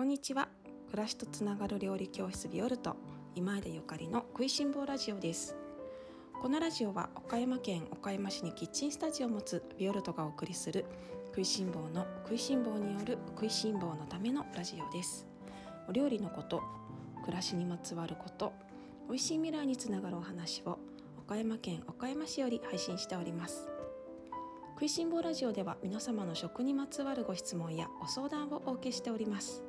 こんにちは。暮らしとつながる料理教室ビオルト今井田ゆかりの食いしん坊ラジオです。このラジオは岡山県岡山市にキッチンスタジオを持つビオルトがお送りする食いしん坊の食いしん坊による食いしん坊のためのラジオです。お料理のこと暮らしにまつわること美味しい未来につながるお話を岡山県岡山市より配信しております。食いしん坊ラジオでは皆様の食にまつわるご質問やご相談をお受けしております。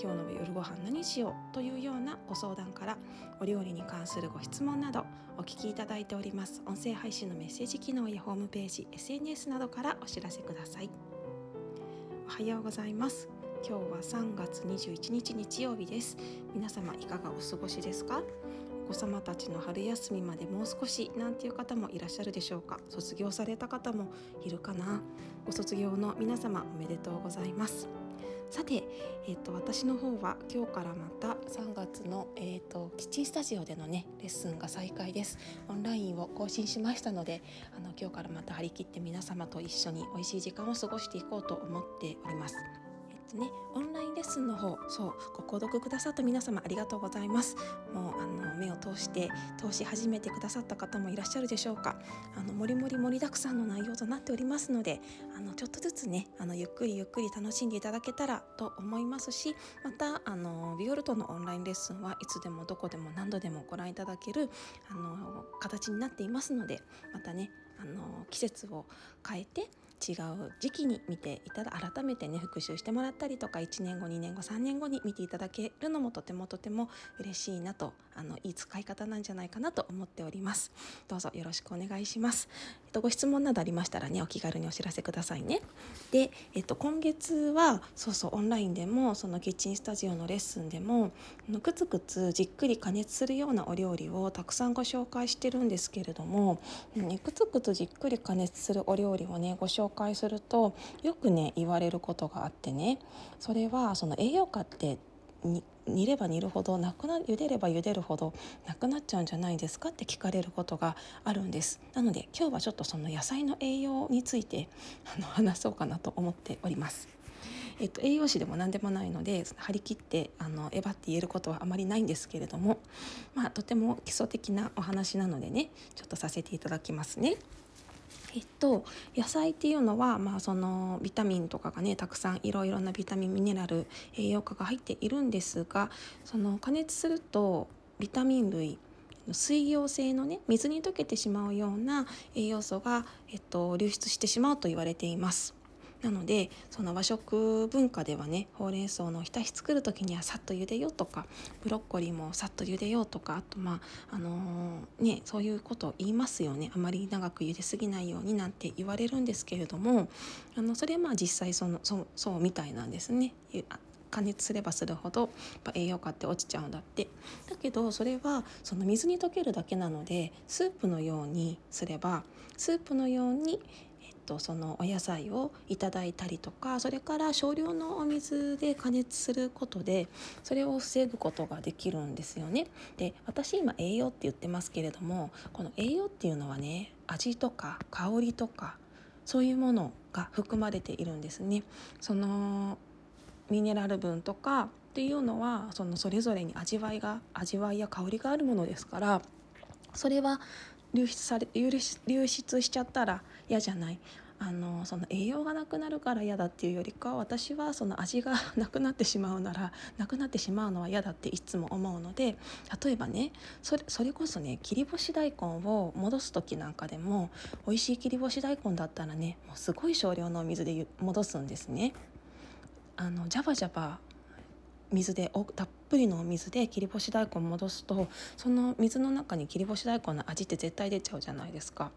今日の夜ご飯何しようというようなご相談からお料理に関するご質問などお聞きいただいております。音声配信のメッセージ機能やホームページ SNS などからお知らせください。おはようございます。今日は3月21日日曜日です。皆様いかがお過ごしですか？お子様たちの春休みまでもう少しなんていう方もいらっしゃるでしょうか？卒業された方もいるかな？ご卒業の皆様おめでとうございます。さて、えーと、私の方は今日からまた3月の、えーと、キッチンスタジオでのねレッスンが再開です。オンラインを更新しましたのであの今日からまた張り切って皆様と一緒に美味しい時間を過ごしていこうと思っております。とねオンラインレッスンの方そうご購読くださった皆様ありがとうございます。もうあの目を通して通し始めてくださった方もいらっしゃるでしょうか。あのもりもり盛りだくさんの内容となっておりますのであのちょっとずつねあのゆっくりゆっくり楽しんでいただけたらと思いますしまたあのビオルトのオンラインレッスンはいつでもどこでも何度でもご覧いただけるあの形になっていますのでまたねあの季節を変えて違う時期に見ていただ改めてね復習してもらったりとか1年後2年後3年後に見ていただけるのもとてもとても嬉しいなとあのいい使い方なんじゃないかなと思っております。どうぞよろしくお願いします、と、ご質問などありましたらねお気軽にお知らせくださいね。で、えっと、今月はそうそうオンラインでもそのキッチンスタジオのレッスンでもくつくつじっくり加熱するようなお料理をたくさんご紹介してるんですけれども、ね、くつくつじっくり加熱するお料理をねご紹介するとよくね言われることがあってね。それはその栄養価って煮れば煮るほどなくな茹でれば茹でるほどなくなっちゃうんじゃないですかって聞かれることがあるんですなので今日はちょっとその野菜の栄養について あの話そうかなと思っております。えっと、栄養士でも何でもないので張り切ってあのえばって言えることはあまりないんですけれども、まあ、とても基礎的なお話なのでねちょっとさせていただきますね。えっと、野菜っていうのは、まあ、そのビタミンとかがねたくさんいろいろなビタミンミネラル栄養価が入っているんですがその加熱するとビタミン類水溶性のね水に溶けてしまうような栄養素が、えっと、流出してしまうと言われています。なのでその和食文化ではねほうれん草のおひたし作る時にはさっと茹でようとかブロッコリーもさっと茹でようとかあとまああのー、ねそういうことを言いますよねあまり長く茹ですぎないようになんて言われるんですけれどもあのそれはまあ実際そのそうそうみたいなんですね。加熱すればするほど栄養価って落ちちゃうんだってだけどそれはその水に溶けるだけなのでスープのようにすればスープのようにとそのお野菜をいただいたりとかそれから少量のお水で加熱することでそれを防ぐことができるんですよね。で私今栄養って言ってますけれどもこの栄養っていうのはね味とか香りとかそういうものが含まれているんですね。そのミネラル分とかっていうのはそのそれぞれに味わいが味わいや香りがあるものですからそれは流出され流出しちゃったら嫌じゃない？あのその栄養がなくなるから嫌だっていうよりかは私はその味が なくなってしまうならなくなってしまうのは嫌だっていつも思うので例えばねそれそれこそね切り干し大根を戻す時なんかでも美味しい切り干し大根だったらねもうすごい少量のお水で戻すんですね。あのジャバジャバ水でたっぷりの水で切り干し大根戻すとその水の中に切り干し大根の味って絶対出ちゃうじゃないですか。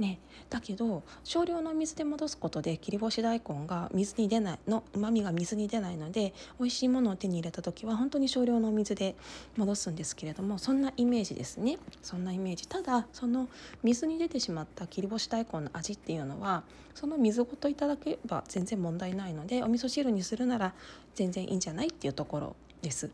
ね、だけど少量の水で戻すことで切り干し大根が水に出ないのうまみが水に出ないので美味しいものを手に入れた時は本当に少量の水で戻すんですけれどもそんなイメージですね。そんなイメージ。ただその水に出てしまった切り干し大根の味っていうのはその水ごといただけば全然問題ないのでお味噌汁にするなら全然いいんじゃないっていうところです。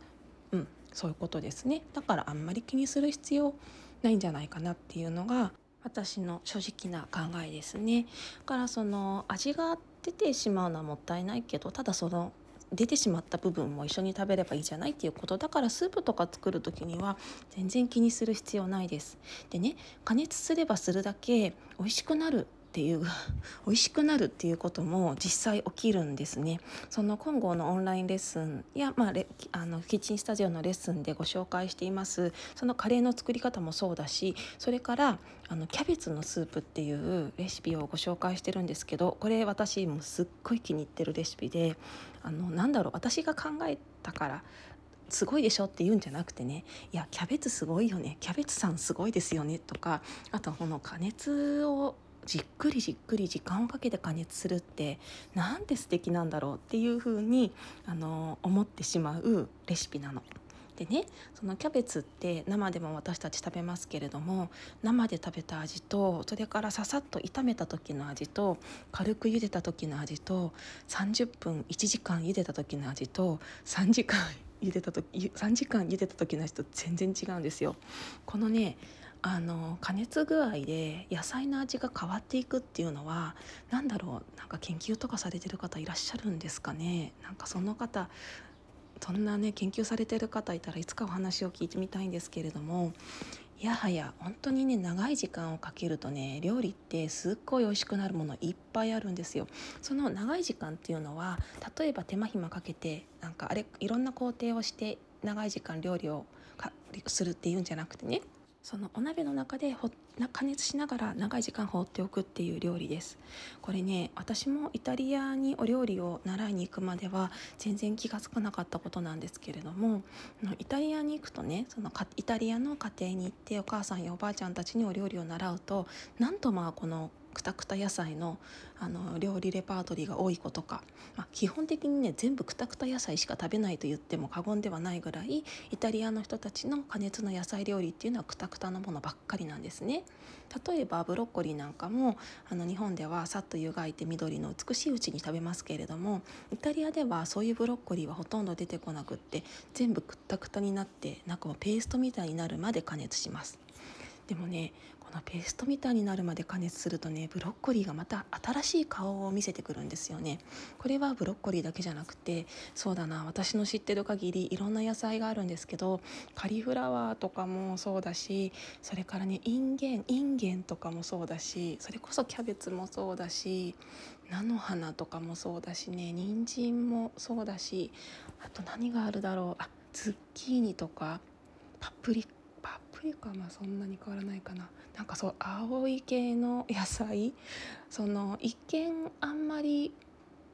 うん、そういうことですね。だからあんまり気にする必要ないんじゃないかなっていうのが私の正直な考えですね。だからその味が出てしまうのはもったいないけどただその出てしまった部分も一緒に食べればいいじゃないっていうことだからスープとか作る時には全然気にする必要ないです。でね加熱すればするだけ美味しくなるっていう 美味しくなるっていうことも実際起きるんですね。その今後のオンラインレッスンや、まあ、あのキッチンスタジオのレッスンでご紹介していますそのカレーの作り方もそうだしそれからあのキャベツのスープっていうレシピをご紹介してるんですけどこれ私もすっごい気に入ってるレシピであのなんだろう私が考えたからすごいでしょって言うんじゃなくてねいやキャベツすごいよねキャベツさんすごいですよねとかあとこの加熱をじっくりじっくり時間をかけて加熱するってなんて素敵なんだろうっていう風にあに思ってしまうレシピなの。でねそのキャベツって生でも私たち食べますけれども生で食べた味とそれからささっと炒めた時の味と軽く茹でた時の味と30分1時間茹でた時の味と3時間茹でた時3時間茹でた時の味と全然違うんですよ。このねあの加熱具合で野菜の味が変わっていくっていうのは何だろうなんか研究とかされてる方いらっしゃるんですかね？なんかその方そんなね研究されてる方いたらいつかお話を聞いてみたいんですけれどもいやはや本当にね長い時間をかけるとね料理ってすっごい美味しくなるものいっぱいあるんですよ。その長い時間っていうのは例えば手間暇かけてなんかあれいろんな工程をして長い時間料理をするっていうんじゃなくてねそのお鍋の中で加熱しながら長い時間放っておくっていう料理です。これね私もイタリアにお料理を習いに行くまでは全然気が付かなかったことなんですけれどもイタリアに行くとねそのイタリアの家庭に行ってお母さんやおばあちゃんたちにお料理を習うとなんとまあこのくたくた野菜のあの料理レパートリーが多いことか、まあ、基本的にね全部くたくた野菜しか食べないと言っても過言ではないぐらいイタリアの人たちの加熱の野菜料理っていうのはくたくたのものばっかりなんですね。例えばブロッコリーなんかもあの日本ではさっと湯がいて緑の美しいうちに食べますけれどもイタリアではそういうブロッコリーはほとんど出てこなくって全部くったくたになってなんかもペーストみたいになるまで加熱します。でもねこのペーストみたいになるまで加熱するとねブロッコリーがまた新しい顔を見せてくるんですよね。これはブロッコリーだけじゃなくてそうだな私の知ってる限りいろんな野菜があるんですけどカリフラワーとかもそうだしそれからねインゲンインゲンとかもそうだしそれこそキャベツもそうだし菜の花とかもそうだしね人参もそうだしあと何があるだろうあズッキーニとかパプリパプリカはまあそんなに変わらないかな。なんかそう青い系の野菜。その一見あんまり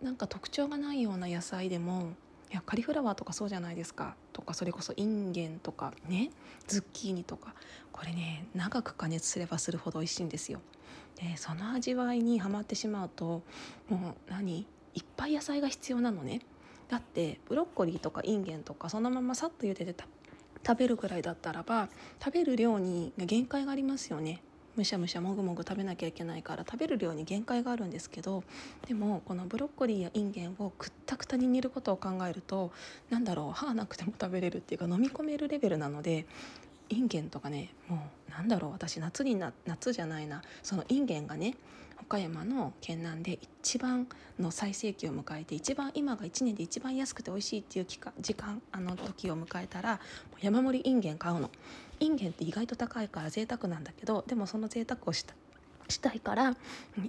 なんか特徴がないような野菜でもいやカリフラワーとかそうじゃないですか。とかそれこそインゲンとかね。ズッキーニとか。これね長く加熱すればするほど美味しいんですよ。でその味わいにはまってしまうともう何？いっぱい野菜が必要なのね。だってブロッコリーとかインゲンとかそのままさっと茹でて食べるぐらいだったらば食べる量に限界がありますよね。むしゃむしゃもぐもぐ食べなきゃいけないから食べる量に限界があるんですけどでもこのブロッコリーやインゲンをくったくたに煮ることを考えると何だろう歯がなくても食べれるっていうか飲み込めるレベルなのでインゲンとかねもうなんだろう私夏にな夏じゃないな。そのインゲンがね岡山の県南で一番の最盛期を迎えて一番今が1年で一番安くて美味しいっていう期間時間あの時を迎えたら山盛りインゲン買うの。インゲンって意外と高いから贅沢なんだけどでもその贅沢をしたしたいから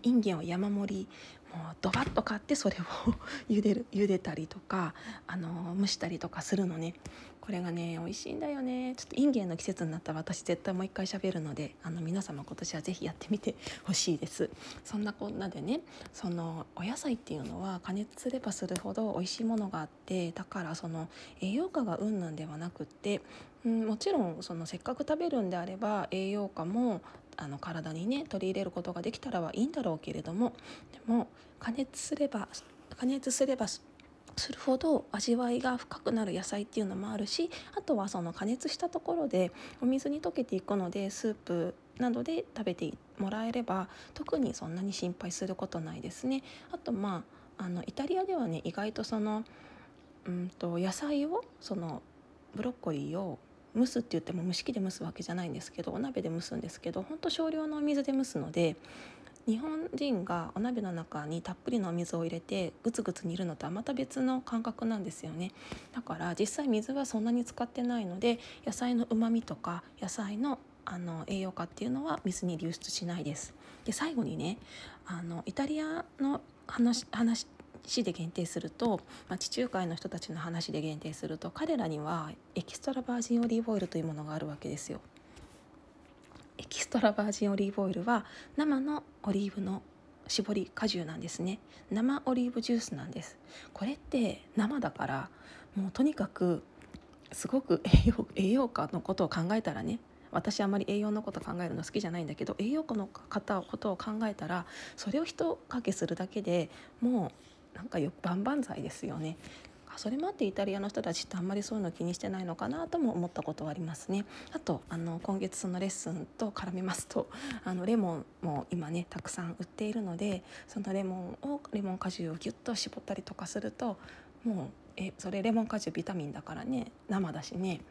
インゲンを山盛りもうドバッと買ってそれを 茹でる茹でたりとかあの蒸したりとかするのね。これがね美味しいんだよね。ちょっとインゲンの季節になったら私絶対もう一回喋るのであの皆様今年は是非やってみて ほしいです。そんなこんなでねそのお野菜っていうのは加熱すればするほど美味しいものがあってだからその栄養価がうんぬんではなくってうん、もちろんそのせっかく食べるんであれば栄養価もあの体にね取り入れることができたらはいいんだろうけれどもでも加熱すれば加熱すればするほど味わいが深くなる野菜っていうのもあるしあとはその加熱したところでお水に溶けていくのでスープなどで食べてもらえれば特にそんなに心配することないですね。あとまああのイタリアではね意外とそのうんと野菜をそのブロッコリーを蒸すって言っても蒸し器で蒸すわけじゃないんですけどお鍋で蒸すんですけどほんと少量のお水で蒸すので日本人がお鍋の中にたっぷりのお水を入れてグツグツ煮るのとはまた別の感覚なんですよね。だから実際水はそんなに使ってないので野菜のうまみとか野菜のあの栄養価っていうのは水に流出しないです。で最後にねあのイタリアの話話市で限定すると、まあ、地中海の人たちの話で限定すると彼らにはエキストラバージンオリーブオイルというものがあるわけですよ。エキストラバージンオリーブオイルは生のオリーブの搾り果汁なんですね生オリーブジュースなんですこれって生だからもうとにかくすごく 栄養栄養価のことを考えたらね私あまり栄養のこと考えるの好きじゃないんだけど栄養価の方ことを考えたらそれを一かけするだけでもうなんかよ万々歳ですよねそれもあってイタリアの人たちってあんまりそういうの気にしてないのかなとも思ったことはありますね。あとあの今月そのレッスンと絡めますとあのレモンも今ねたくさん売っているのでそのレモンをレモン果汁をギュッと絞ったりとかするともうえそれレモン果汁ビタミンだからね生だしね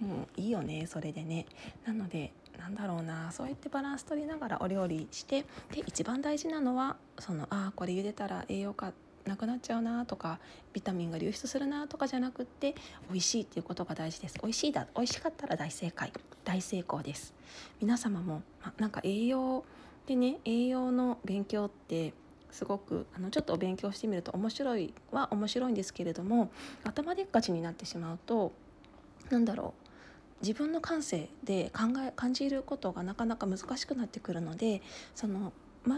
もういいよねそれでね。なのでなんだろうなそうやってバランス取りながらお料理してで一番大事なのはそのああこれ茹でたら栄養価なくなっちゃうなとかビタミンが流出するなとかじゃなくって美味しいっていうことが大事です。美味しいだ美味しかったら大正解。大成功です。皆様も、ま、なんか栄養でね栄養の勉強ってすごくあのちょっとお勉強してみると面白いは面白いんですけれども頭でっかちになってしまうと何だろう。自分の感性で考え感じることがなかなか難しくなってくるのでその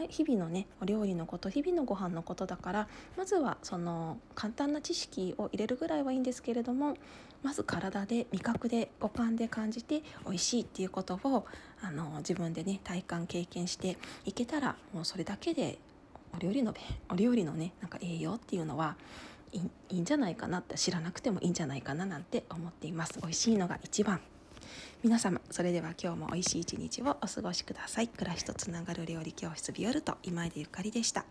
日々のねお料理のこと日々のご飯のことだからまずはその簡単な知識を入れるぐらいはいいんですけれどもまず体で味覚で五感で感じて美味しいっていうことをあの自分でね体感経験していけたらもうそれだけでお料理のお料理のねなんか栄養っていうのはいいんじゃないかなって知らなくてもいいんじゃないかななんて思っています。美味しいのが一番。皆様それでは今日も美味しい一日をお過ごしください。暮らしとつながる料理教室ビオルト今井でゆかりでした。